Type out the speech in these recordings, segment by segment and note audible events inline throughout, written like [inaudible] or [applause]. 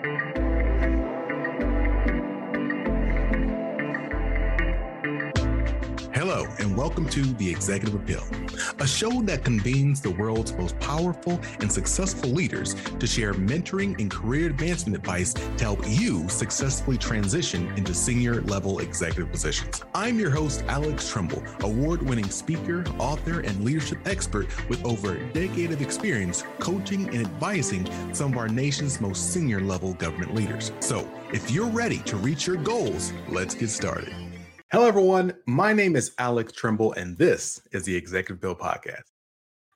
Hello, and welcome to The Executive Appeal, a show that convenes the world's most powerful and successful leaders to share mentoring and career advancement advice to help you successfully transition into senior level executive positions. I'm your host, Alex Tremble, award winning speaker, author, and leadership expert with over a decade of experience coaching and advising some of our nation's most senior level government leaders. So, if you're ready to reach your goals, let's get started. Hello, everyone. My name is Alex Tremble, and this is the Executive Appeal Podcast.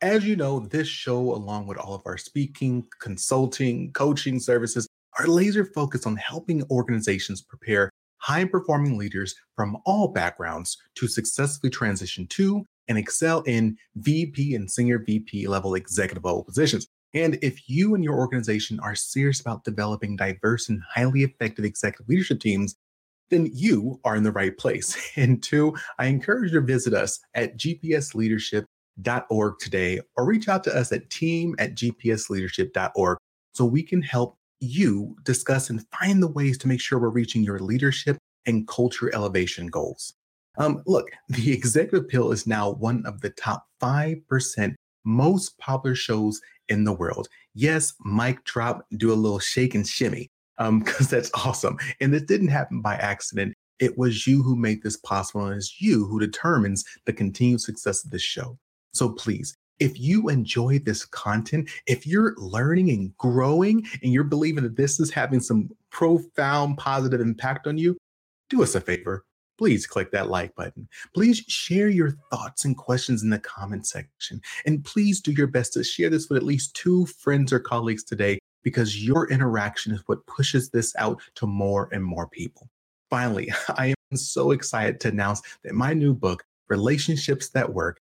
As you know, this show, along with all of our speaking, consulting, coaching services, are laser focused on helping organizations prepare high performing leaders from all backgrounds to successfully transition to and excel in VP and senior VP level executive level positions. And if you and your organization are serious about developing diverse and highly effective executive leadership teams, then you are in the right place. [laughs] And two, I encourage you to visit us at gpsleadership.org today or reach out to us at team at gpsleadership.org so we can help you discuss and find the ways to make sure we're reaching your leadership and culture elevation goals. Um, look, [laughs] the Executive Appeal is now one of the top 5% most popular shows in the world. Yes, mic drop, do a little shake and shimmy um, [laughs] because that's awesome. And this didn't happen by accident. It was you who made this possible, and it's you who determines the continued success of this show. So please, if you enjoy this content, if you're learning and growing and you're believing that this is having some profound positive impact on you, do us a favor. Please click that like button. Please share your thoughts and questions in the comment section. And please do your best to share this with at least two friends or colleagues today because your interaction is what pushes this out to more and more people. Finally, [laughs] I am so excited to announce that my new book, Relationships That Work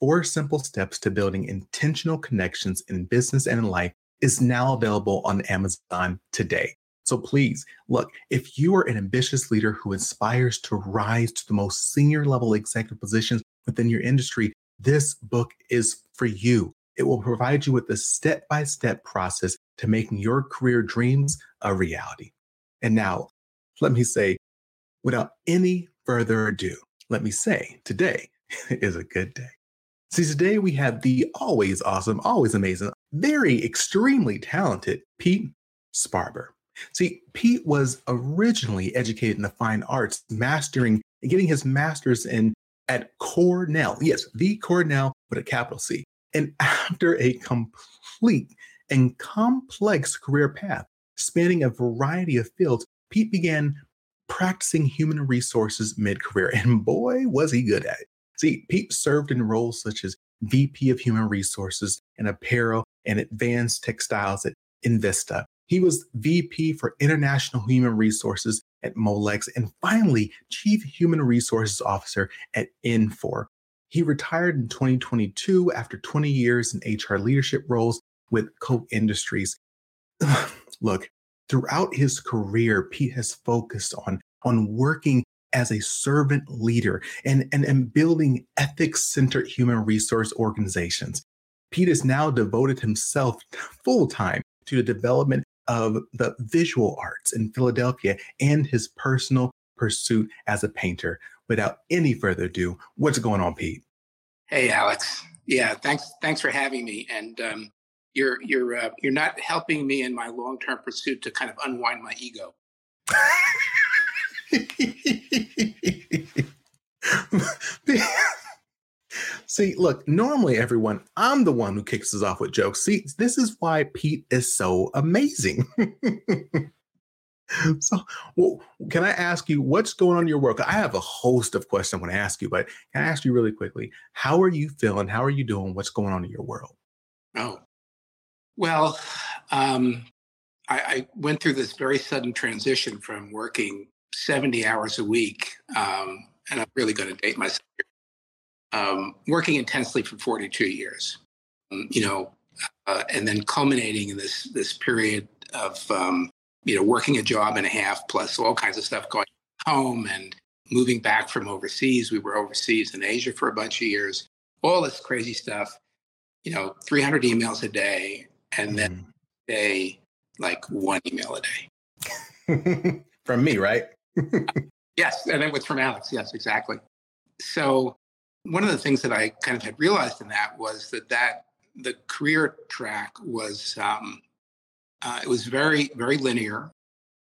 Four Simple Steps to Building Intentional Connections in Business and in Life, is now available on Amazon today. So please look, if you are an ambitious leader who aspires to rise to the most senior level executive positions within your industry, this book is for you. It will provide you with a step by step process to making your career dreams a reality. And now, let me say, without any further ado, let me say today [laughs] is a good day. See, today we have the always awesome, always amazing, very extremely talented Pete Sparber. See, Pete was originally educated in the fine arts, mastering and getting his master's in at Cornell. Yes, the Cornell with a capital C. And after a complete and complex career path spanning a variety of fields, Pete began practicing human resources mid career. And boy, was he good at it. See, Pete served in roles such as VP of Human Resources and Apparel and Advanced Textiles at Invista. He was VP for International Human Resources at Molex and finally Chief Human Resources Officer at Infor. He retired in 2022 after 20 years in HR leadership roles with Koch Industries. [sighs] Look, throughout his career, Pete has focused on, on working as a servant leader and, and, and building ethics centered human resource organizations. Pete has now devoted himself full time to the development of the visual arts in Philadelphia and his personal pursuit as a painter. Without any further ado, what's going on, Pete? Hey, Alex. Yeah, thanks. Thanks for having me. And um, you're you're uh, you're not helping me in my long term pursuit to kind of unwind my ego. [laughs] See, look, normally everyone, I'm the one who kicks us off with jokes. See, this is why Pete is so amazing. [laughs] [laughs] so, well, can I ask you what's going on in your work? I have a host of questions I want to ask you, but can I ask you really quickly? How are you feeling? How are you doing? What's going on in your world? Oh, well, um, I, I, went through this very sudden transition from working 70 hours a week, um, and I'm really going to date myself. Um, working intensely for 42 years, um, you know, uh, and then culminating in this this period of um, you know working a job and a half plus all kinds of stuff going home and moving back from overseas. We were overseas in Asia for a bunch of years. All this crazy stuff, you know, 300 emails a day, and then mm. day like one email a day. [laughs] from me, right? [laughs] yes, and it was from Alex. Yes, exactly. So one of the things that I kind of had realized in that was that that the career track was um, uh, it was very very linear,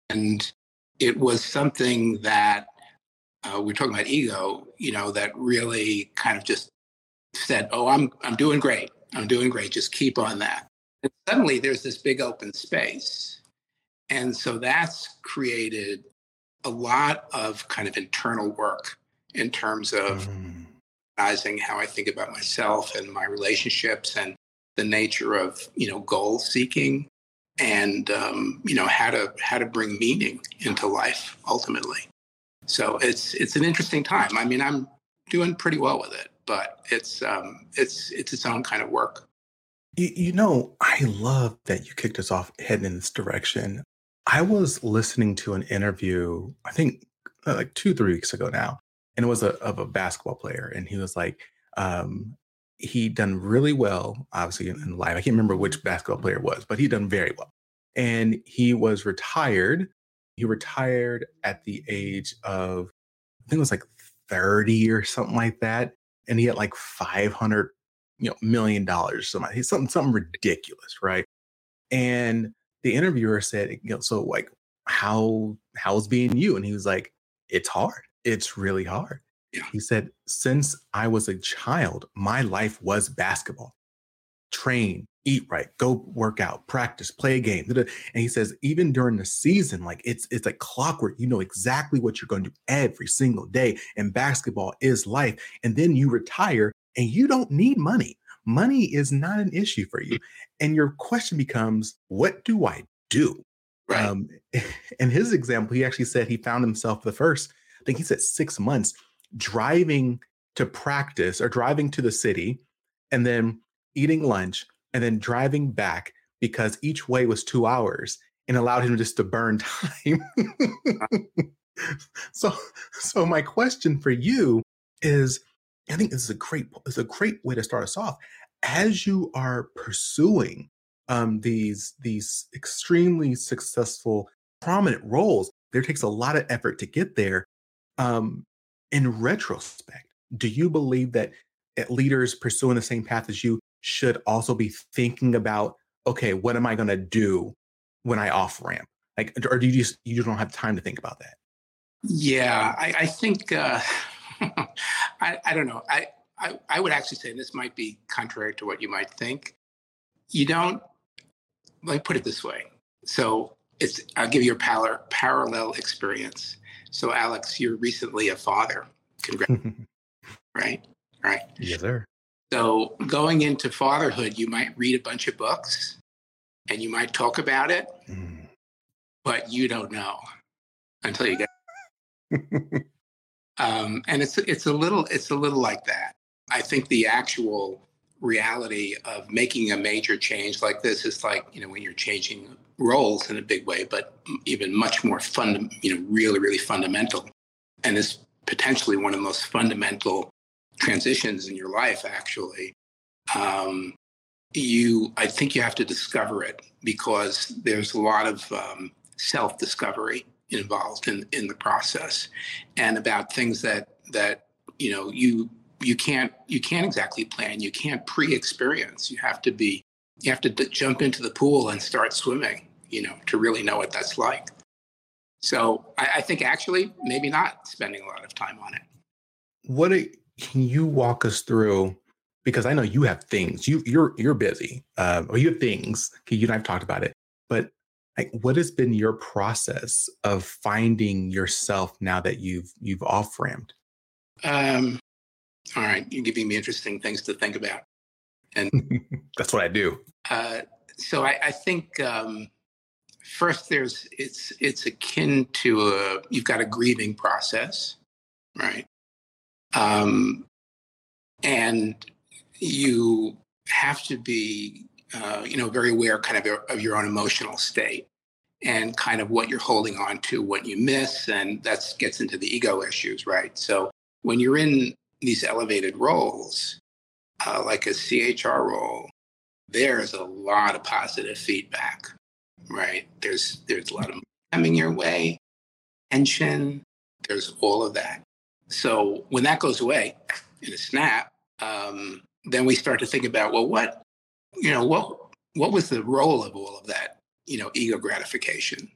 and it was something that uh, we're talking about ego, you know, that really kind of just said, "Oh, I'm I'm doing great. I'm doing great. Just keep on that." And suddenly, there's this big open space, and so that's created a lot of kind of internal work in terms of mm. how I think about myself and my relationships and the nature of you know goal seeking and um, you know how to how to bring meaning into life ultimately. So it's it's an interesting time. I mean, I'm doing pretty well with it, but it's um, it's it's its own kind of work. You, know, I love that you kicked us off heading in this direction. I was listening to an interview, I think uh, like two, three weeks ago now, and it was a, of a basketball player, and he was like, um, he done really well, obviously in, in life. I can't remember which basketball mm-hmm. player it was, but he done very well, and he was retired he retired at the age of, I think it was like 30 or something like that. And he had like 500, you know, million dollars, something, something, something ridiculous. Right. And the interviewer said, you know, so like, how, how's being you? And he was like, it's hard. It's really hard. Yeah. He said, since I was a child, my life was basketball. Train, eat right, go work out, practice, play a game. And he says, even during the season, like it's it's like clockwork. You know exactly what you're going to do every single day. And basketball is life. And then you retire and you don't need money. Money is not an issue for you. And your question becomes, what do I do? Right. Um, [laughs] and his example, he actually said he found himself the first, I think he said six months, driving to practice or driving to the city and then eating lunch and then driving back because each way was two hours and allowed him just to burn [laughs] time. [laughs] so, so my question for you is, I think this is a great, is a great way to start us off. As you are pursuing um, these these extremely successful, prominent roles, there takes a lot of effort to get there. Um, in retrospect, do you believe that leaders pursuing the same path as you should also be thinking about okay what am i going to do when i off ramp? Like or do you just you don't have time to think about that? Yeah i, I think uh, [laughs] I, I don't know. I, I i would actually say this might be contrary to what you might think. You don't let me put it this way. So it's i'll give you a par- parallel experience so alex you're recently a father congrats [laughs] right right yes sir so going into fatherhood, you might read a bunch of books and you might talk about it, mm. but you don't know until you get. [laughs] um, and it's it's a little it's a little like that. I think the actual reality of making a major change like this is like you know when you're changing roles in a big way, but even much more fund you know really really fundamental, and is potentially one of the most fundamental transitions in your life actually. Um, you i think you have to discover it because there's a lot of um, self-discovery involved in in the process and about things that that you know you you can't you can't exactly plan you can't pre-experience you have to be you have to d- jump into the pool and start swimming you know to really know what that's like so I, I think actually maybe not spending a lot of time on it what a, can you walk us through? Because I know you have things. You you're you're busy, uh, or you have things. You and I've talked about it, but like, what has been your process of finding yourself now that you've you've off ramped? Um, all right, you're giving me interesting things to think about, and [laughs] that's what I do. Uh, so I, I think um, first there's it's it's akin to a you've got a grieving process, right? Um, and you have to be, uh, you know, very aware kind of of your own emotional state and kind of what you're holding on to, what you miss, and that gets into the ego issues, right? So when you're in these elevated roles, uh, like a CHR role, there's a lot of positive feedback, right? There's there's a lot of coming your way, tension. There's all of that. So when that goes away in a snap, um, then we start to think about well, what you know, what what was the role of all of that? You know, ego gratification.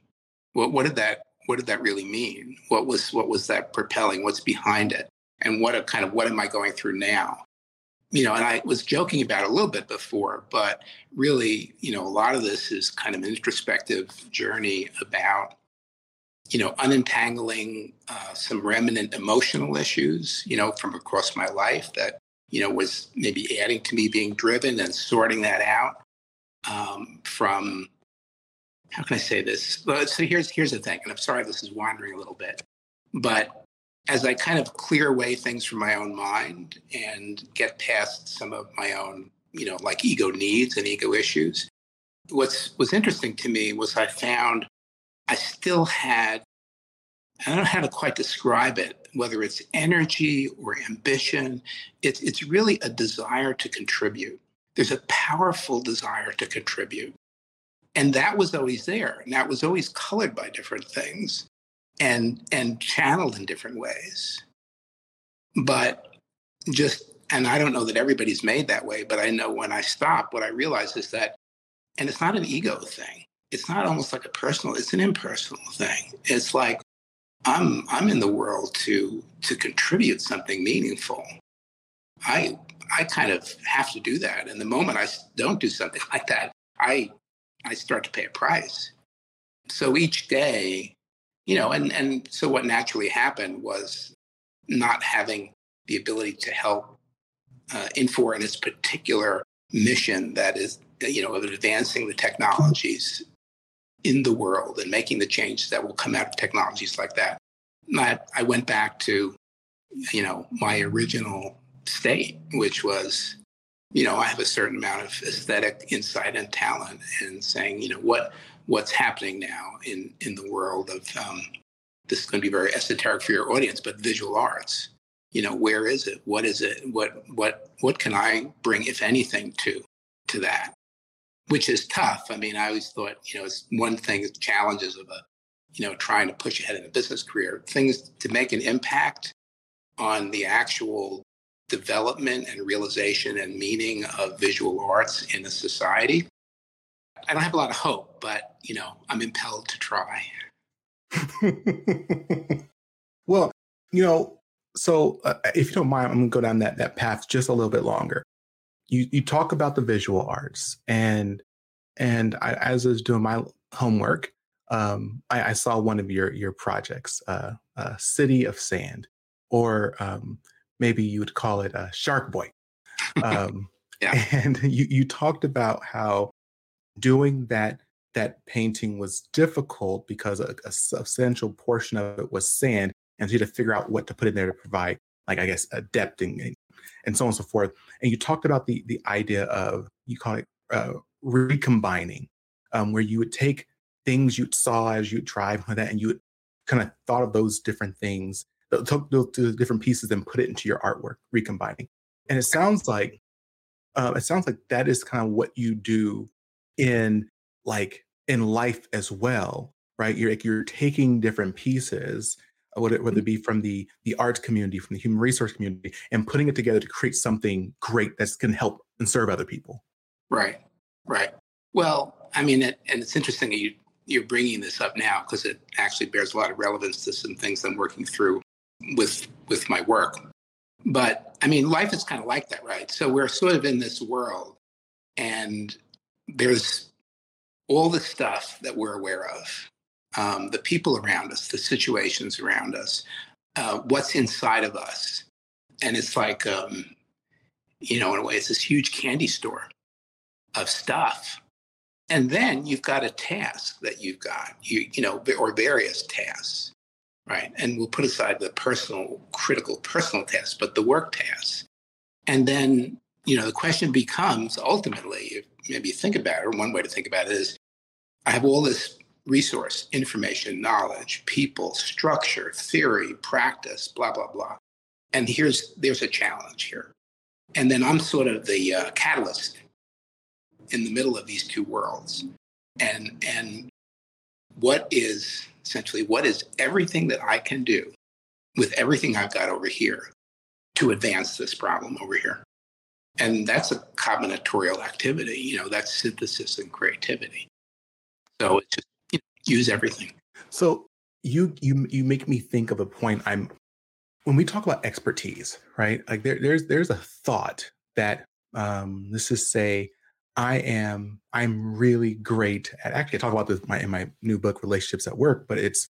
What what did that what did that really mean? What was what was that propelling? What's behind it? And what a kind of what am I going through now? You know, and I was joking about a little bit before, but really, you know, a lot of this is kind of an introspective journey about, you know, unentangling uh, some remnant emotional issues, you know, from across my life that, you know, was maybe adding to me being driven and sorting that out um, from how can I say this? So here's here's the thing, and I'm sorry this is wandering a little bit, but as I kind of clear away things from my own mind and get past some of my own, you know, like ego needs and ego issues, what's was interesting to me was I found I still had I don't know how to quite describe it, whether it's energy or ambition. It's it's really a desire to contribute. There's a powerful desire to contribute and that was always there and that was always colored by different things and and channeled in different ways. But just and i don't know that everybody's made that way but i know when i stop what i realize is that and it's not an ego thing. It's not almost like a personal it's an impersonal thing. It's like i'm i'm in the world to to contribute something meaningful. I i kind of have to do that. And the moment i don't do something [laughs] like that i I start to pay a price. So each day, you know, and, and so what naturally happened was not having the ability to help uh, Infor in its particular mission that is, you know, of advancing the technologies in the world and making the changes that will come out of technologies like that. I, I went back to, you know, my original state, which was you know, I have a certain amount of aesthetic insight and talent, and saying, you know, what what's happening now in in the world of um, this is going to be very esoteric for your audience, but visual arts. You know, where is it? What is it? What what what can I bring, if anything, to to that? Which is tough. I mean, I always thought, you know, it's one thing. the Challenges of a, you know, trying to push ahead in a business career. Things to make an impact on the actual development and realization and meaning of visual arts in a society. I don't have a lot of hope, but you know, I'm impelled to try. [laughs] well, you know, so uh, if you don't mind, I'm going to go down that that path just a little bit longer. You you talk about the visual arts, and and I, as I was doing my homework, um, I, I, saw one of your your projects, uh, uh, City of Sand, or um, maybe you would call it a shark boy. [laughs] Um, yeah. And [laughs] you, you talked about how doing that that painting was difficult because a, a, substantial portion of it was sand, and you had to figure out what to put in there to provide, like I guess, a depth and, and so on and so forth. And you talked about the the idea of you call it uh, recombining, um, where you would take things you saw as you drive like that, and you would kind of thought of those different things took the different pieces and put it into your artwork, recombining. And it sounds like uh, it sounds like that is kind of what you do in like in life as well, right? You're like you're taking different pieces, uh, whether, whether it mm-hmm. be from the the arts community, from the human resource community, and putting it together to create something great that's going to help and serve other people. Right, right. Well, I mean, it, and it's interesting that you you're bringing this up now because it actually bears a lot of relevance to some things I'm working through with with my work. But I mean, life is kind of like that, right? So we're sort of in this world, and there's all the stuff that we're aware of, um, the people around us, the situations around us, uh, what's inside of us, and it's like, um, you know, in a way, it's this huge candy store of stuff. And then you've got a task that you've got, you, you know, or various tasks right? And we'll put aside the personal, critical personal tasks, but the work tasks. And then, you know, the question becomes ultimately, if maybe think about it, or one way to think about it is I have all this resource, information, knowledge, people, structure, theory, practice, blah, blah, blah. And here's there's a challenge here. And then I'm sort of the uh, catalyst in the middle of these two worlds. and and what is essentially what is everything that I can do with everything I've got over here to advance this problem over here. And that's a combinatorial activity, you know, that's synthesis and creativity. So it's just you know, use everything. So you you you make me think of a point I'm when we talk about expertise, right? Like there, there's there's a thought that um, let's just say I am I'm really great at actually I talk about this in my, in my new book Relationships That Work, but it's,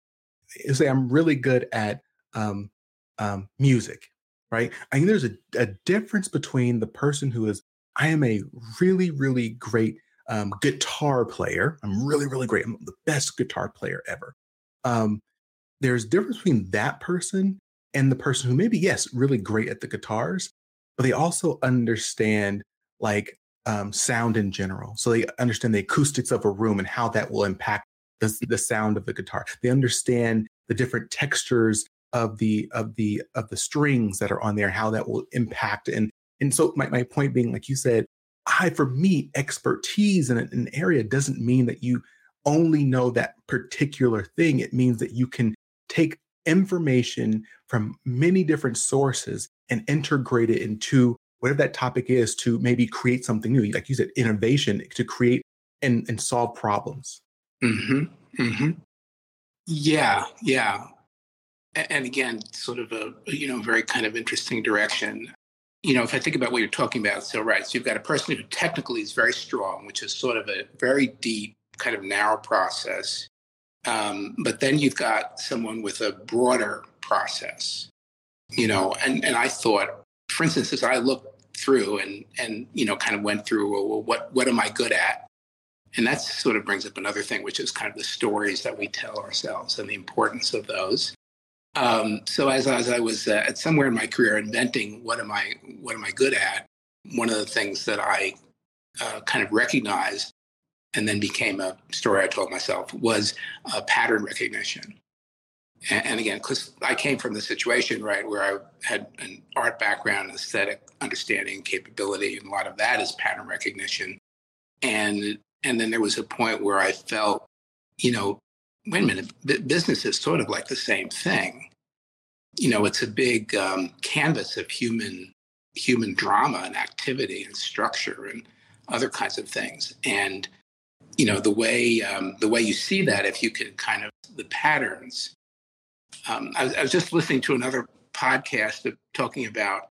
say I'm really good at um, um, music, right? I think there's a, a difference between the person who is I am a really really great um, guitar player. I'm really really great. I'm the best guitar player ever. Um, there's difference between that person and the person who maybe yes really great at the guitars, but they also understand like um, sound in general. So they understand the acoustics of a room and how that will impact the, the sound of the guitar. They understand the different textures of the of the of the strings that are on there, how that will impact. And and so my, my point being, like you said, I for me, expertise in an area doesn't mean that you only know that particular thing. It means that you can take information from many different sources and integrate it into whatever that topic is to maybe create something new. Like you said, innovation to create and, and solve problems. Mm-hmm. Mm-hmm. Yeah, yeah. And again, sort of a you know very kind of interesting direction. You know, if I think about what you're talking about, so right, so you've got a person who technically is very strong, which is sort of a very deep, kind of narrow process. Um, but then you've got someone with a broader process, you know, and, and I thought, for instance, as I looked through and and you know kind of went through well, what what am I good at, and that sort of brings up another thing, which is kind of the stories that we tell ourselves and the importance of those. Um, so as, as I was uh, at somewhere in my career inventing what am I what am I good at, one of the things that I uh, kind of recognized and then became a story I told myself was uh, pattern recognition. And, and again, because I came from the situation, right, where I had an art background, aesthetic understanding, capability, and a lot of that is pattern recognition. And and then there was a point where I felt, you know, wait a minute, business is sort of like the same thing. You know, it's a big um, canvas of human human drama and activity and structure and other kinds of things. And you know, the way um, the way you see that, if you can kind of the patterns um, I, was, I, was, just listening to another podcast of, talking about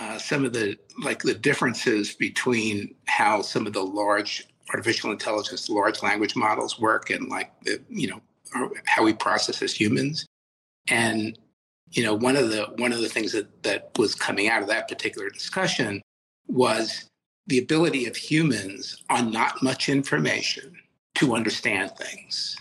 uh, some of the like the differences between how some of the large artificial intelligence, large language models work, and like the, you know how we process as humans. And you know one of the one of the things that that was coming out of that particular discussion was the ability of humans on not much information to understand things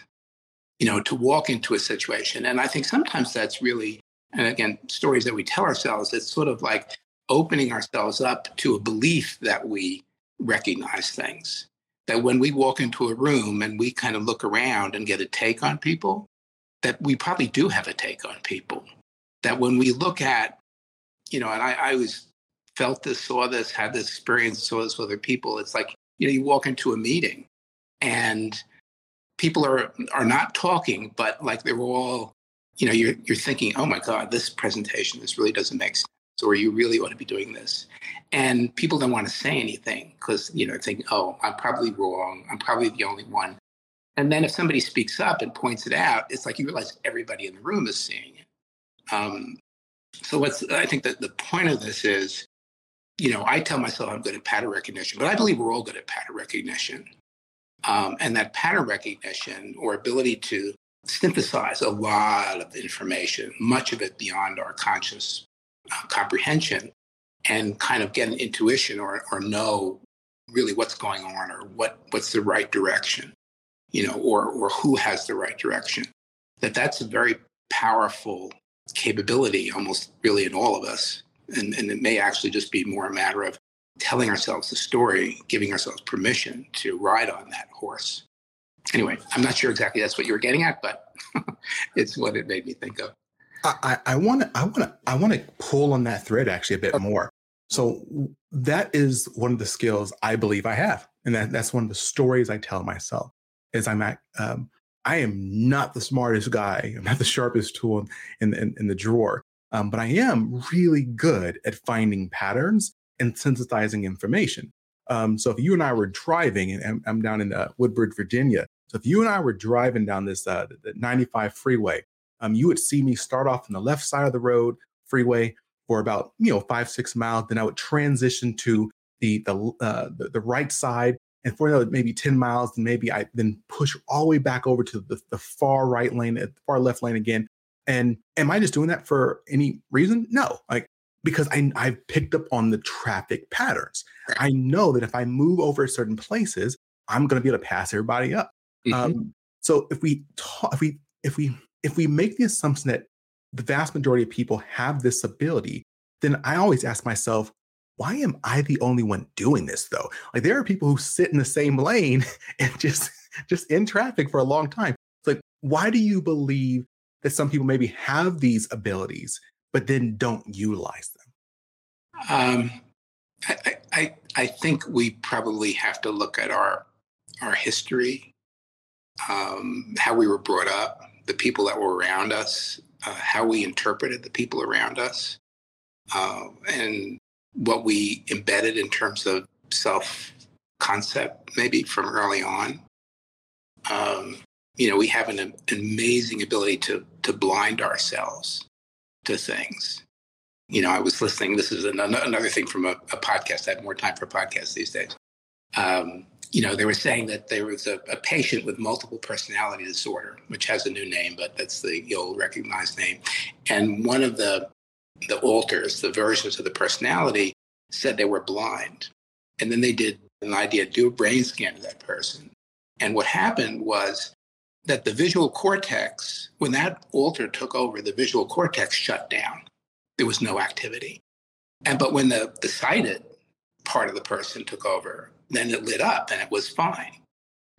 you know, to walk into a situation. And I think sometimes that's really, and again, stories that we tell ourselves, it's sort of like opening ourselves up to a belief that we recognize things. That when we walk into a room and we kind of look around and get a take on people, that we probably do have a take on people. That when we look at, you know, and I, I was felt this, saw this, had this experience, saw this with other people. It's like, you know, you walk into a meeting and people are are not talking, but like they're all, you know, you're you're thinking, oh my God, this presentation, this really doesn't make sense, or you really ought to be doing this. And people don't want to say anything because, you know, think, oh, I'm probably wrong. I'm probably the only one. And then if somebody speaks up and points it out, it's like you realize everybody in the room is seeing it. Um, so what's I think that the point of this is, you know, I tell myself I'm good at pattern recognition, but I believe we're all good at pattern recognition. Um, and that pattern recognition or ability to synthesize a lot of information, much of it beyond our conscious uh, comprehension, and kind of get an intuition or, or know really what's going on or what, what's the right direction, you know, or, or who has the right direction. That that's a very powerful capability almost really in all of us. And, and it may actually just be more a matter of telling ourselves the story, giving ourselves permission to ride on that horse. Anyway, I'm not sure exactly that's what you were getting at, but [laughs] it's what it made me think of. I want to, I want to, I want to pull on that thread actually a bit more. So that is one of the skills I believe I have, and that, that's one of the stories I tell myself. is I'm at, um, I am not the smartest guy. I'm not the sharpest tool in, in, in the drawer, um, but I am really good at finding patterns and synthesizing information. Um, so if you and I were driving, and I'm, I'm down in uh, Woodbridge, Virginia. So if you and I were driving down this uh, 95 freeway, um, you would see me start off on the left side of the road freeway for about you know five six miles. Then I would transition to the the uh, the, the right side and for another maybe 10 miles, and maybe I then push all the way back over to the, the far right lane, the far left lane again. And am I just doing that for any reason? No, like because I I've picked up on the traffic patterns. I know that if I move over certain places, I'm going to be able to pass everybody up. Mm-hmm. Um, so if we talk, if we if we if we make the assumption that the vast majority of people have this ability, then I always ask myself, why am I the only one doing this though? Like there are people who sit in the same lane [laughs] and just just in traffic for a long time. It's like, why do you believe that some people maybe have these abilities, but then don't utilize them? Um, I, I, I think we probably have to look at our our history, um, how we were brought up, the people that were around us, uh, how we interpreted the people around us, uh, and what we embedded in terms of self concept, maybe from early on. Um, you know, we have an, an, amazing ability to to blind ourselves to things. You know, I was listening. This is another, another thing from a, a podcast. I have more time for podcasts these days. Um, you know, they were saying that there was a, a, patient with multiple personality disorder, which has a new name, but that's the old recognized name. And one of the the alters, the versions of the personality, said they were blind. And then they did an idea, do a brain scan of that person. And what happened was that the visual cortex, when that alter took over, the visual cortex shut down. There was no activity. And but when the, the sighted part of the person took over, then it lit up and it was fine.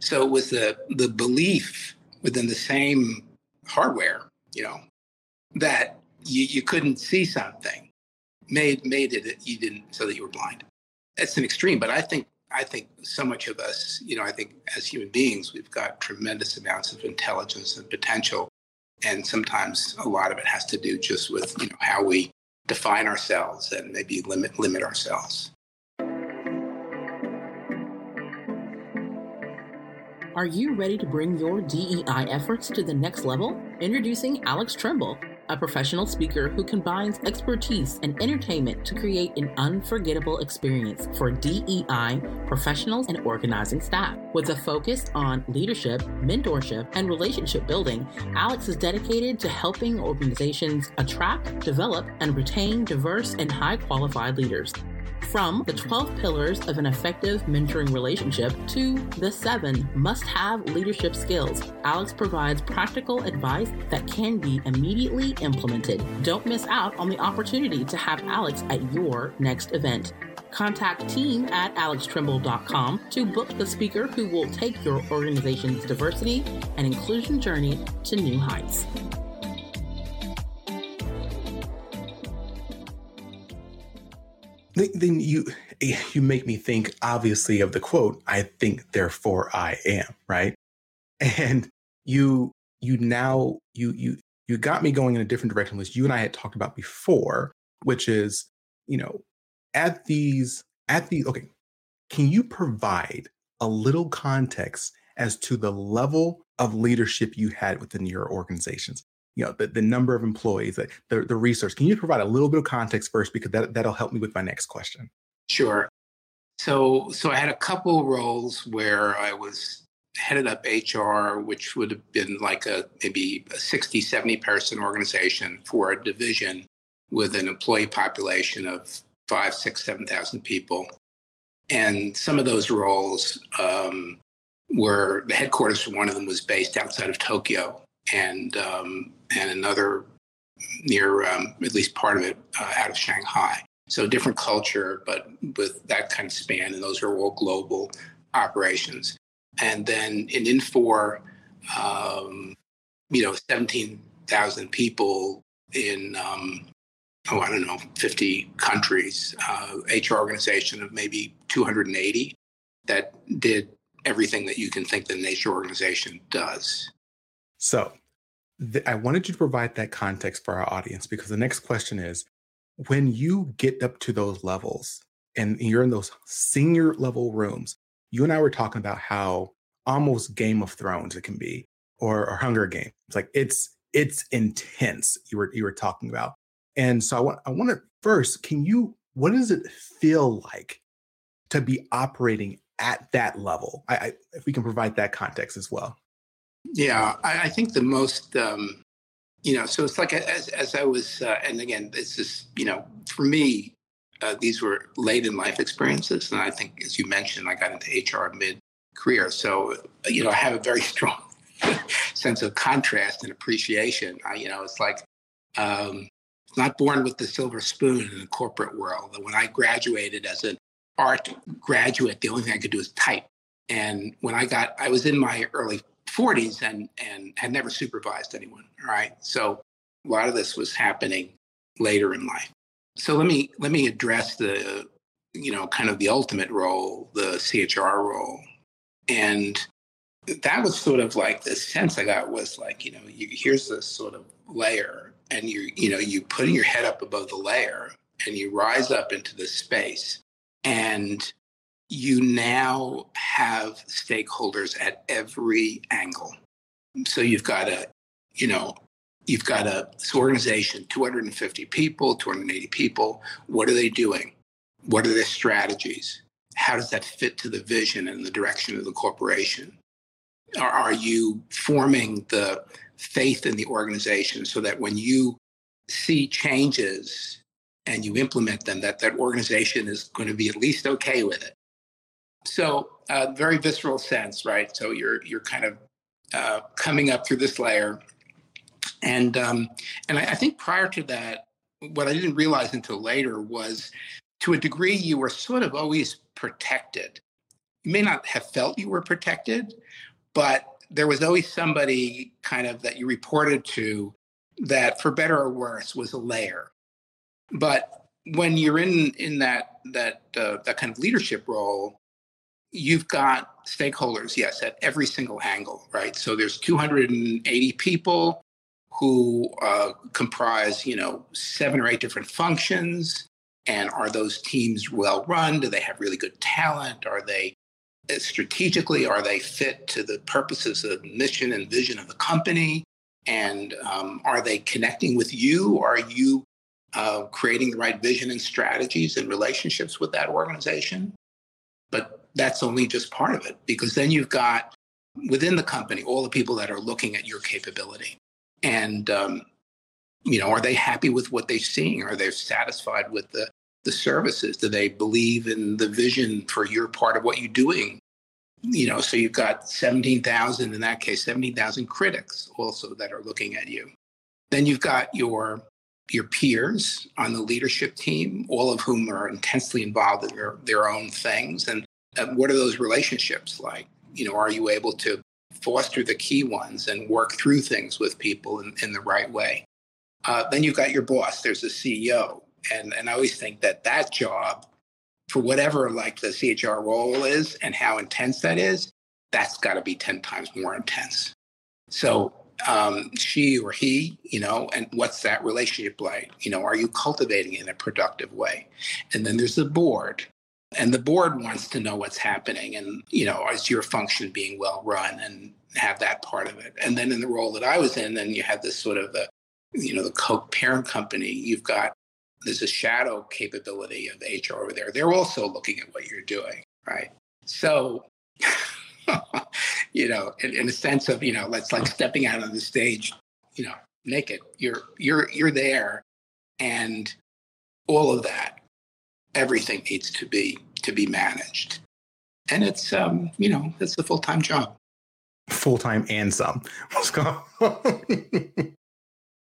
So it was the the belief within the same hardware, you know, that you, you couldn't see something made made it you didn't so that you were blind. That's an extreme, but I think I think so much of us, you know, I think as human beings, we've got tremendous amounts of intelligence and potential, and sometimes a lot of it has to do just with you know how we define ourselves and maybe limit limit ourselves. Are you ready to bring your DEI efforts to the next level? Introducing Alex Tremble a professional speaker who combines expertise and entertainment to create an unforgettable experience for DEI professionals and organizing staff. With a focus on leadership, mentorship, and relationship building, Alex is dedicated to helping organizations attract, develop, and retain diverse and high qualified leaders. From the 12 pillars of an effective mentoring relationship to the seven must have leadership skills, Alex provides practical advice that can be immediately implemented. Don't miss out on the opportunity to have Alex at your next event. Contact team at alextremble.com to book the speaker who will take your organization's diversity and inclusion journey to new heights. Then you you make me think obviously of the quote i think therefore i am right? And you you now you you you got me going in a different direction which you and i had talked about before which is you know at these at the okay can you provide a little context as to the level of leadership you had within your organizations you know the, the number of employees the, the, research can you provide a little bit of context first? Because that, that'll help me with my next question. Sure. So so i had a couple roles where i was headed up hr which would have been like a maybe a 60 70 person organization for a division with an employee population of five six seven thousand people. And some of those roles um, were the headquarters for one of them was based outside of tokyo. And um, and another near um, at least part of it uh, out of Shanghai. So different culture, but with that kind of span, and those are all global operations. And then in Infor, um, you know, seventeen thousand people in um, oh I don't know fifty countries, uh, HR organization of maybe two hundred and eighty that did everything that you can think the nature organization does. So th- I wanted you to provide that context for our audience because the next question is when you get up to those levels and you're in those senior level rooms, you and I were talking about how almost Game of Thrones it can be or, or Hunger Games. Like it's it's intense. You were you were talking about, and so I want I want to first. Can you? What does it feel like to be operating at that level? I, I if we can provide that context as well. Yeah, I, I think the most. Um, you know, so it's like as as I was, uh, and again, this is you know, for me, uh, these were late in life experiences, and I think, as you mentioned, I got into HR mid career, so you know, I have a very [laughs] strong sense of contrast and appreciation. I, you know, it's like um, not born with the silver spoon in the corporate world. When I graduated as an art graduate, the only thing I could do is type. And when I got, I was in my early 40s and and had never supervised anyone. Right, so a lot of this was happening later in life. So let me let me address the you know kind of the ultimate role, the CHR role, and that was sort of like the sense I got was like, you know, you, here's this sort of layer, and you, you know, you putting your head up above the layer, and you rise up into the space, and you now have stakeholders at every angle. So you've got a, you know, you've got a this organization, 250 people, 280 people. What are they doing? What are their strategies? How does that fit to the vision and the direction of the corporation? Are you forming the faith in the organization so that when you see changes and you implement them, that that organization is going to be at least okay with it? So, uh, very visceral sense, right? So you're you're kind of uh, coming up through this layer, and um, and I, I think prior to that, what I didn't realize until later was, to a degree, you were sort of always protected. You may not have felt you were protected, but there was always somebody kind of that you reported to that for better or worse was a layer but when you're in in that that uh, that kind of leadership role you've got stakeholders yes at every single angle right? So there's 280 people who uh, comprise you know seven or eight different functions. And are those teams well run? Do they have really good talent? Are they strategically are they fit to the purposes of mission and vision of the company? And um, are they connecting with you? Are you uh, creating the right vision and strategies and relationships with that organization? But that's only just part of it because then you've got within the company all the people that are looking at your capability and um, you know are they happy with what they're seeing are they satisfied with the the services? Do they believe in the vision for your part of what you're doing? You know, so you've got 17,000, in that case, 17,000 critics also that are looking at you. Then you've got your your peers on the leadership team, all of whom are intensely involved in their, their own things. And, and what are those relationships like? You know, are you able to foster the key ones and work through things with people in, in the right way? Uh, then you've got your boss. There's a CEO and and I always think that that job, for whatever like the CHR role is and how intense that is, that's got to be ten times more intense. So um, she or he, you know, and what's that relationship like? You know, are you cultivating in a productive way? And then there's the board, and the board wants to know what's happening, and you know, is your function being well run, and have that part of it. And then in the role that I was in, then you have this sort of the, you know, the Koch parent company. You've got there's a shadow capability of HR over there. They're also looking at what you're doing, right? So, [laughs] you know, in, in a sense of, you know, let's like stepping out on the stage, you know, naked. You're you're you're there, and all of that, everything needs to be to be managed, and it's um, you know, it's a full time job. Full time and some. [laughs] Let's go. [laughs]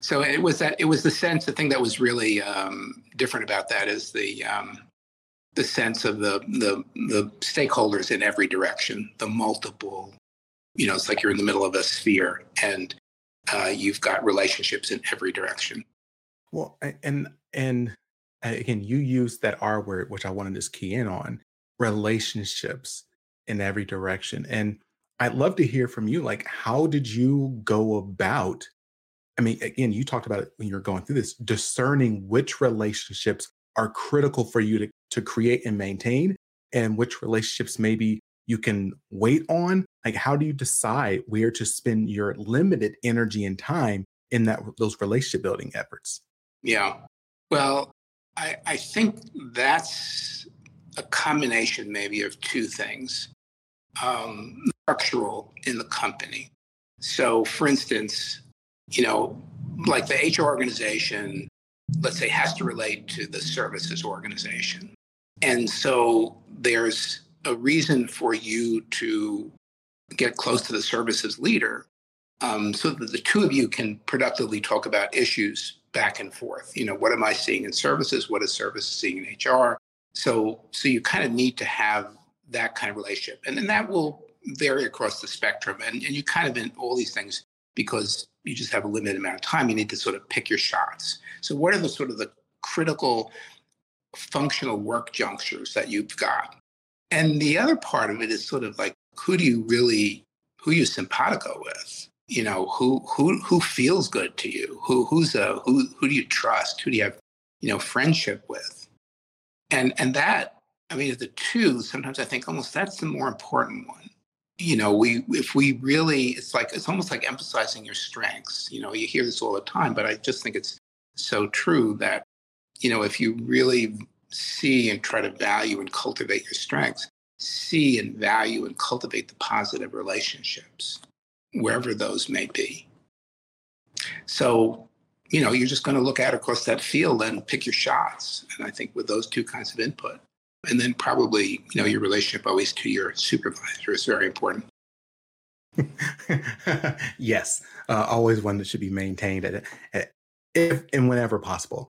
so it was that it was the sense the thing that was really um, different about that is the um, the sense of the the the stakeholders in every direction the multiple you know it's like you're in the middle of a sphere and uh, you've got relationships in every direction well and and again you use that r word which i wanted to key in on relationships in every direction. And I'd love to hear from you. Like, how did you go about? I mean, again, you talked about it when you're going through this, discerning which relationships are critical for you to, to create and maintain, and which relationships maybe you can wait on. Like, how do you decide where to spend your limited energy and time in that those relationship building efforts? Yeah. Well, I, I think that's a combination maybe of two things um, structural in the company. So, for instance, you know, like the HR organization, let's say, has to relate to the services organization. And so there's a reason for you to get close to the services leader um, so that the two of you can productively talk about issues back and forth. You know, what am I seeing in services? What is services seeing in HR? So, so you kind of need to have that kind of relationship, and then that will vary across the spectrum. And, and you kind of in all these things because you just have a limited amount of time. You need to sort of pick your shots. So, what are the sort of the critical functional work junctures that you've got? And the other part of it is sort of like who do you really who you simpatico with? You know who who who feels good to you? Who who's a who who do you trust? Who do you have you know friendship with? And and that i mean the two sometimes i think almost that's the more important one. You know we if we really it's like it's almost like emphasizing your strengths. You know you hear this all the time but i just think it's so true that you know if you really see and try to value and cultivate your strengths see and value and cultivate the positive relationships wherever those may be. So, you know, you're just going to look at across that field and pick your shots. And I think with those two kinds of input, and then probably, you know, your relationship always to your supervisor is very important. [laughs] yes, uh, always one that should be maintained at, at, if and whenever possible.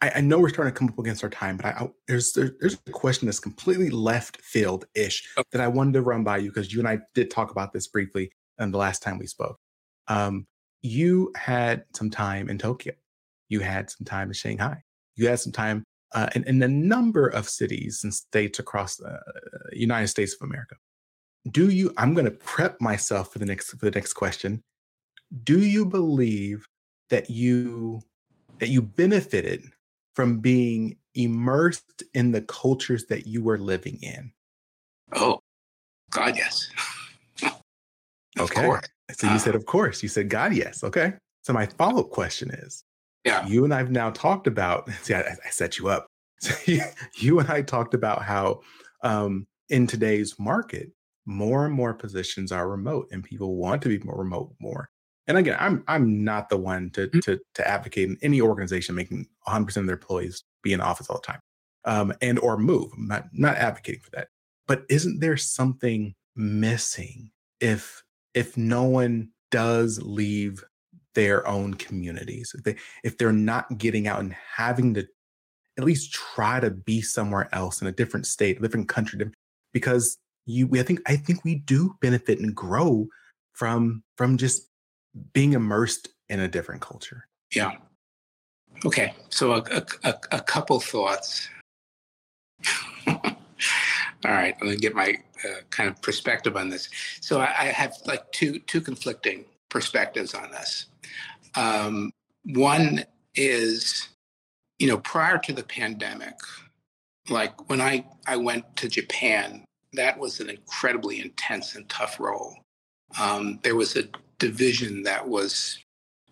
I, I, know we're starting to come up against our time, but I, I, there's there, there's a question that's completely left field ish okay. that I wanted to run by you because you and I did talk about this briefly and the last time we spoke. Um, you had some time in Tokyo. You had some time in Shanghai. You had some time uh, in, in a number of cities and states across the uh, United States of America. Do you? I'm going to prep myself for the next for the next question. Do you believe that you that you benefited from being immersed in the cultures that you were living in? Oh, God, yes. [laughs] Okay. So you uh, said, of course. You said, God, yes. Okay. So my follow up question is, yeah, you and I've now talked about. [laughs] See, I, I set you up. [laughs] So you, you, and I talked about how um, in today's market, more and more positions are remote, and people want to be more remote more. And again, I'm I'm not the one to mm-hmm. to to advocate in any organization making 100 percent of their employees be in office all the time, um, and or move. I'm not not advocating for that. But isn't there something missing if if no one does leave their own communities, if they if they're not getting out and having to at least try to be somewhere else in a different state, a different country, because you I think I think we do benefit and grow from from just being immersed in a different culture. Yeah. Okay. So a, a, a couple thoughts. [laughs] All right, let me get my uh, kind of perspective on this. So I, I, have like two two conflicting perspectives on this. Um, one is, you know, prior to the pandemic, like when I I went to Japan, that was an incredibly intense and tough role. Um, there was a division that was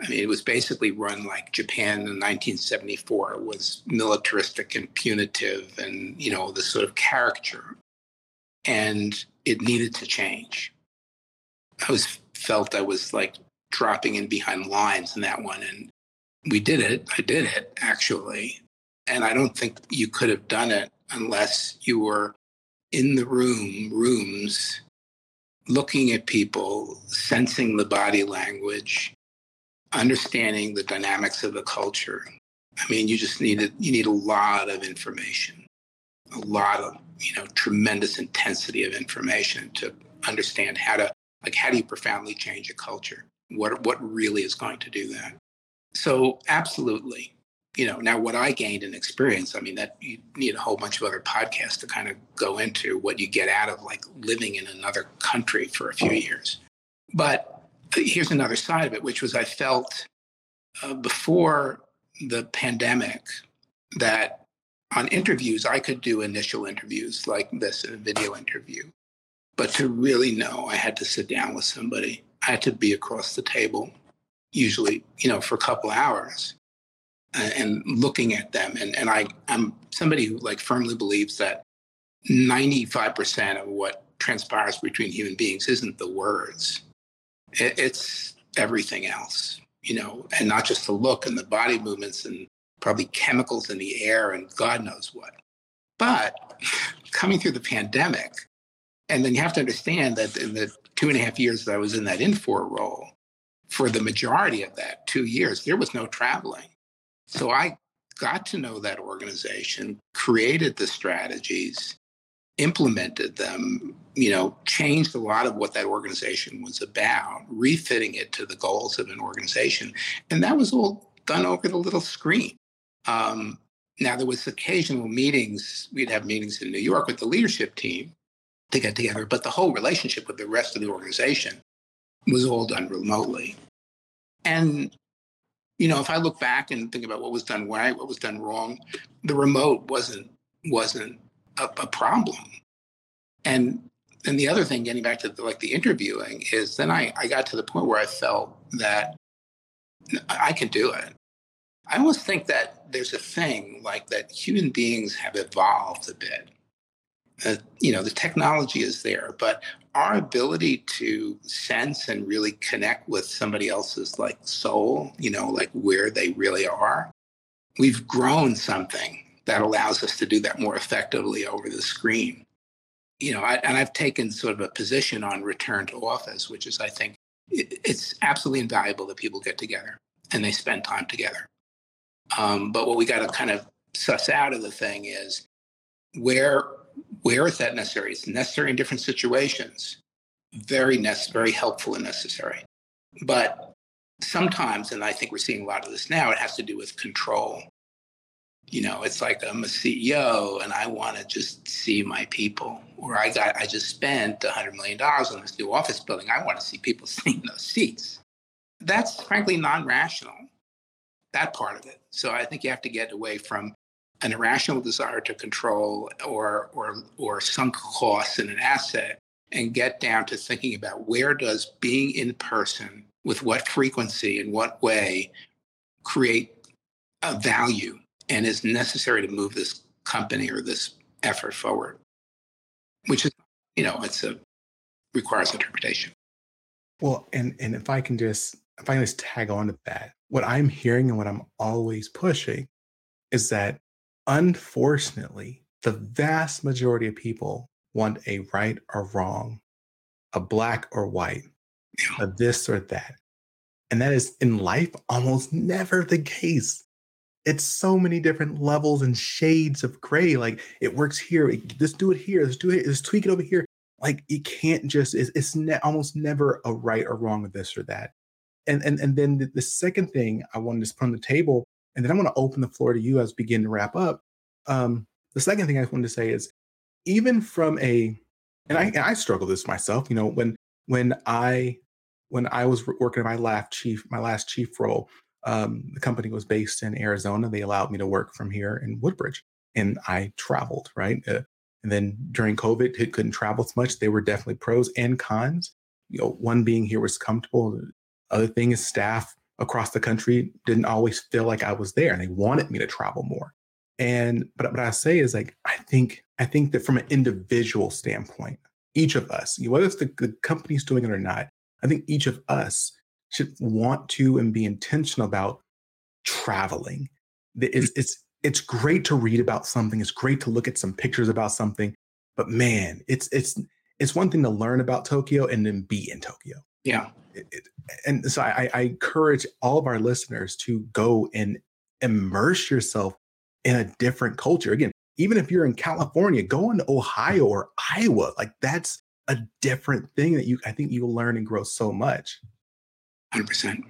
I mean, it was basically run like Japan in 1974. It was militaristic and punitive and, you know, the sort of caricature. And it needed to change. I was felt I was like dropping in behind lines in that one. And we did it. I did it actually. And I don't think you could have done it unless you were in the room, rooms, looking at people, sensing the body language, understanding the dynamics of the culture. I mean, you just need you need a lot of information, a lot of you know tremendous intensity of information to understand how to like how do you profoundly change a culture? What what really is going to do that? So absolutely, you know, now what I gained in experience, I mean, that you need a whole bunch of other podcasts to kind of go into what you get out of like living in another country for a few years. But here's another side of it, which was I felt uh, before the pandemic that on interviews, I could do initial interviews like this, in a video interview. But to really know, I had to sit down with somebody. I had to be across the table, usually, you know, for a couple hours and looking at them. And, and I, I'm somebody who like firmly believes that 95% of what transpires between human beings isn't the words. It, it's everything else, you know, and not just the look and the body movements and probably chemicals in the air and God knows what. But coming through the pandemic, and then you have to understand that in the two and a half years that I was in that Infor role, for the majority of that two years, there was no traveling. So I got to know that organization, created the strategies, implemented them, you know, changed a lot of what that organization was about, refitting it to the goals of an organization. And that was all done over the little screen. Um, now there was occasional meetings. We'd have meetings in New York with the leadership team to get together, but the whole relationship with the rest of the organization was all done remotely. And you know, if I look back and think about what was done right, what was done wrong, the remote wasn't wasn't a, a problem. And and the other thing, getting back to the, like the interviewing, is then I, I got to the point where I felt that I could do it. I almost think that there's a thing like that human beings have evolved a bit. Uh, you know, the technology is there, but our ability to sense and really connect with somebody else's like soul, you know, like where they really are, we've grown something that allows us to do that more effectively over the screen. You know, I, and I've taken sort of a position on return to office, which is, I think, it, it's absolutely invaluable that people get together and they spend time together. Um, but what we got to kind of suss out of the thing is where where is that necessary? It's necessary in different situations. Very necessary, very helpful and necessary. But sometimes, and I think we're seeing a lot of this now, it has to do with control. You know, it's like I'm a CEO and I want to just see my people. Or I got I just spent $100 million on this new office building. I want to see people [laughs] sitting in those seats. That's frankly non-rational that part of it. So I think you have to get away from an irrational desire to control or or or sunk costs in an asset and get down to thinking about where does being in person with what frequency and what way create a value and is necessary to move this company or this effort forward which is you know it's a requires interpretation well and and if i can just if i can just tag on to that what I'm hearing and what I'm always pushing is that unfortunately, the vast majority of people want a right or wrong, a black or white, a this or that. And that is in life almost never the case. It's so many different levels and shades of gray. Like it works here. Let's do it here. Let's do it. Let's tweak it over here. Like you can't just, it's, it's ne- almost never a right or wrong of this or that and and and then the, the second thing I wanted to put on the table, and then I want to open the floor to you as we begin to wrap up. Um, the second thing I wanted to say is, even from a, and I and I struggle this myself. You know, when when I when I was working at my last chief my last chief role, um, the company was based in Arizona. They allowed me to work from here in Woodbridge, and I traveled right. Uh, and then during COVID, it couldn't travel as much. There were definitely pros and cons. You know, one being here was comfortable. Other thing is staff across the country didn't always feel like I was there and they wanted me to travel more. And but what I say is like I think I think that from an individual standpoint, each of us, whether it's the, the company's doing it or not, I think each of us should want to and be intentional about traveling. It's mm. it's it's great to read about something. It's great to look at some pictures about something, but man, it's it's it's one thing to learn about Tokyo and then be in Tokyo. Yeah it, and so I, I encourage all of our listeners to go and immerse yourself in a different culture. Again, even if you're in California, go into Ohio or Iowa. Like that's a different thing that you I think you'll learn and grow so much. 100%.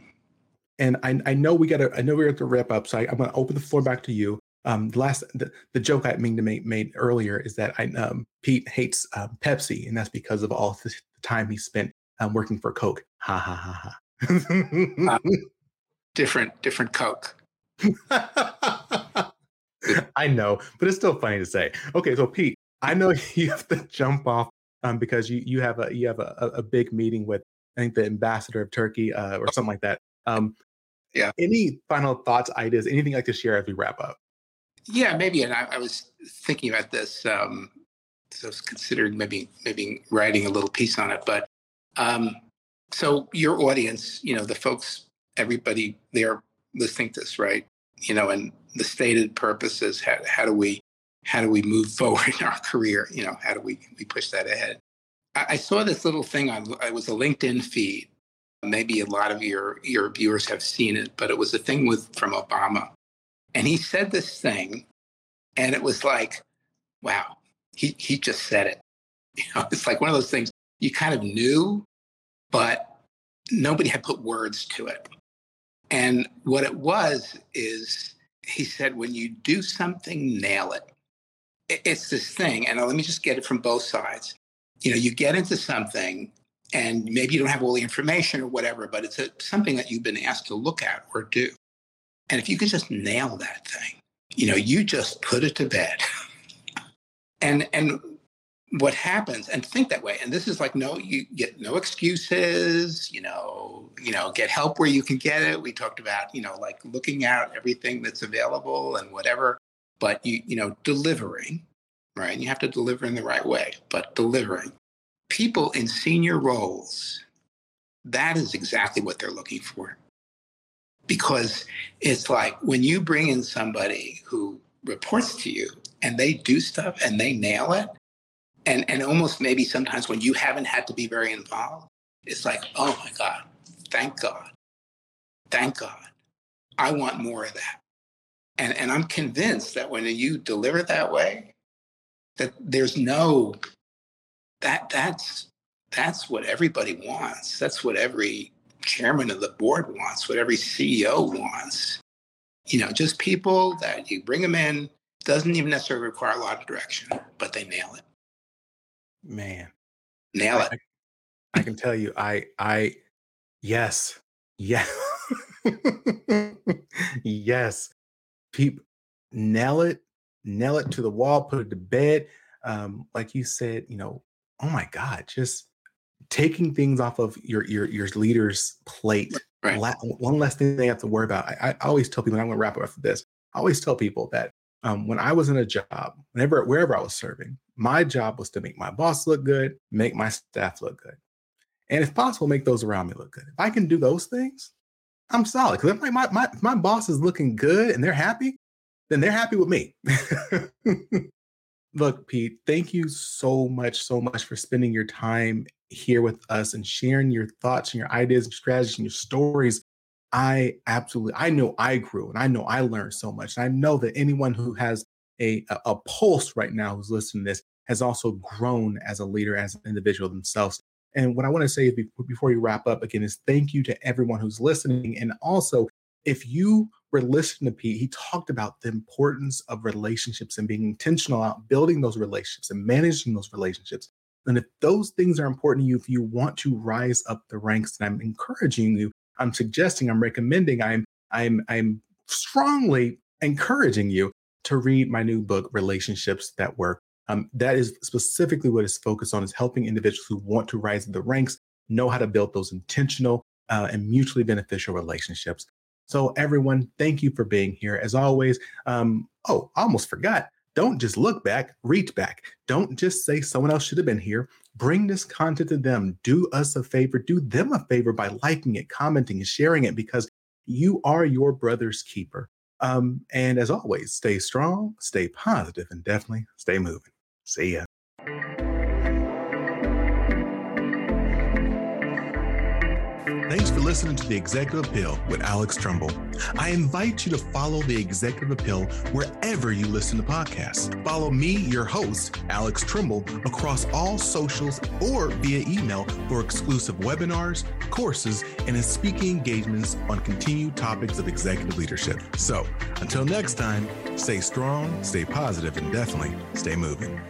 And I, I know we got to I know we're at the wrap up, so I, am going to open the floor back to you. Um, the last the, the joke I mean to make made earlier is that I um, Pete hates um, Pepsi, and that's because of all the time he spent um, working for Coke. Ha ha ha ha. uh, [laughs] different different Coke. [laughs] I know, but it's still funny to say. Okay, so Pete, I know [laughs] you have to jump off um, because you you have a you have a, a big meeting with I think the ambassador of Turkey uh, or something like that. Um, yeah. Any final thoughts, ideas, anything like to share as we wrap up? Yeah, maybe. And I, I was thinking about this. Um, so I was considering maybe maybe writing a little piece on it. But um, so your audience, you know, the folks, everybody, they're listening to this, right? You know, and the stated purpose is how, how do we how do we move [laughs] forward in our career? You know, how do we we push that ahead? I, saw this little thing on it was a LinkedIn feed. Maybe a lot of your your viewers have seen it, but it was a thing with from Obama, and he said this thing, and it was like, wow, he he just said it. [laughs] You know, it's like one of those things you kind of knew, but nobody had put words to it. And what it was is he said, when you do something, nail it. It's this thing. And let me just get it from both sides. You know, you get into something and maybe you don't have all the information or whatever, but it's a, something that you've been asked to look at or do. And if you can just nail that thing, you know, you just put it to bed. [laughs] and and what happens and think that way and this is like no you get no excuses you know you know get help where you can get it we talked about you know like looking out everything that's available and whatever but you you know delivering right? And you have to deliver in the right way but delivering. People in senior roles that is exactly what they're looking for. Because it's like when you bring in somebody who reports to you and they do stuff and they nail it and and almost maybe sometimes when you haven't had to be very involved it's like oh my god thank god thank god i want more of that. And and i'm convinced that when you deliver that way that there's no that that's that's what everybody wants that's what every chairman of the board wants what every ceo wants you know just people that you bring them in doesn't even necessarily require a lot of direction, but they nail it. Man, nail it. I, I can tell you, I, I, yes, yeah, [laughs] yes. People nail it, nail it to the wall, put it to bed. Um, like you said, you know, oh my God, just taking things off of your your your leader's plate. Right. La- one less thing they have to worry about. I, I always tell people, and I'm going to wrap up after this. I always tell people that um, when I was in a job, whenever wherever I was serving, my job was to make my boss look good, make my staff look good, and if possible, make those around me look good. If I can do those things, I'm solid. Because if my my my boss is looking good and they're happy, then they're happy with me. [laughs] look, Pete, thank you so much, so much for spending your time here with us and sharing your thoughts and your ideas and strategies and your stories I absolutely, I know I grew and I know I learned so much. And I know that anyone who has a, a, a pulse right now who's listening to this has also grown as a leader, as an individual themselves. And what I want to say before you wrap up again is thank you to everyone who's listening. And also, if you were listening to Pete, he talked about the importance of relationships and being intentional about building those relationships and managing those relationships. And if those things are important to you, if you want to rise up the ranks, then I'm encouraging you I'm suggesting, I'm recommending, I'm I'm I'm strongly encouraging you to read my new book, Relationships That Work. Um, that is specifically what it's focused on is helping individuals who want to rise the ranks know how to build those intentional uh, and mutually beneficial relationships. So, everyone, thank you for being here. As always, um, oh, almost forgot. Don't just look back, reach back. Don't just say someone else should have been here. Bring this content to them. Do us a favor, do them a favor by liking it, commenting, and sharing it because you are your brother's keeper. Um, and as always, stay strong, stay positive, and definitely stay moving. See ya. Listening to The Executive Appeal with Alex Tremble. I invite you to follow The Executive Appeal wherever you listen to podcasts. Follow me, your host, Alex Tremble, across all socials or via email for exclusive webinars, courses, and speaking engagements on continued topics of executive leadership. So until next time, stay strong, stay positive, and definitely stay moving.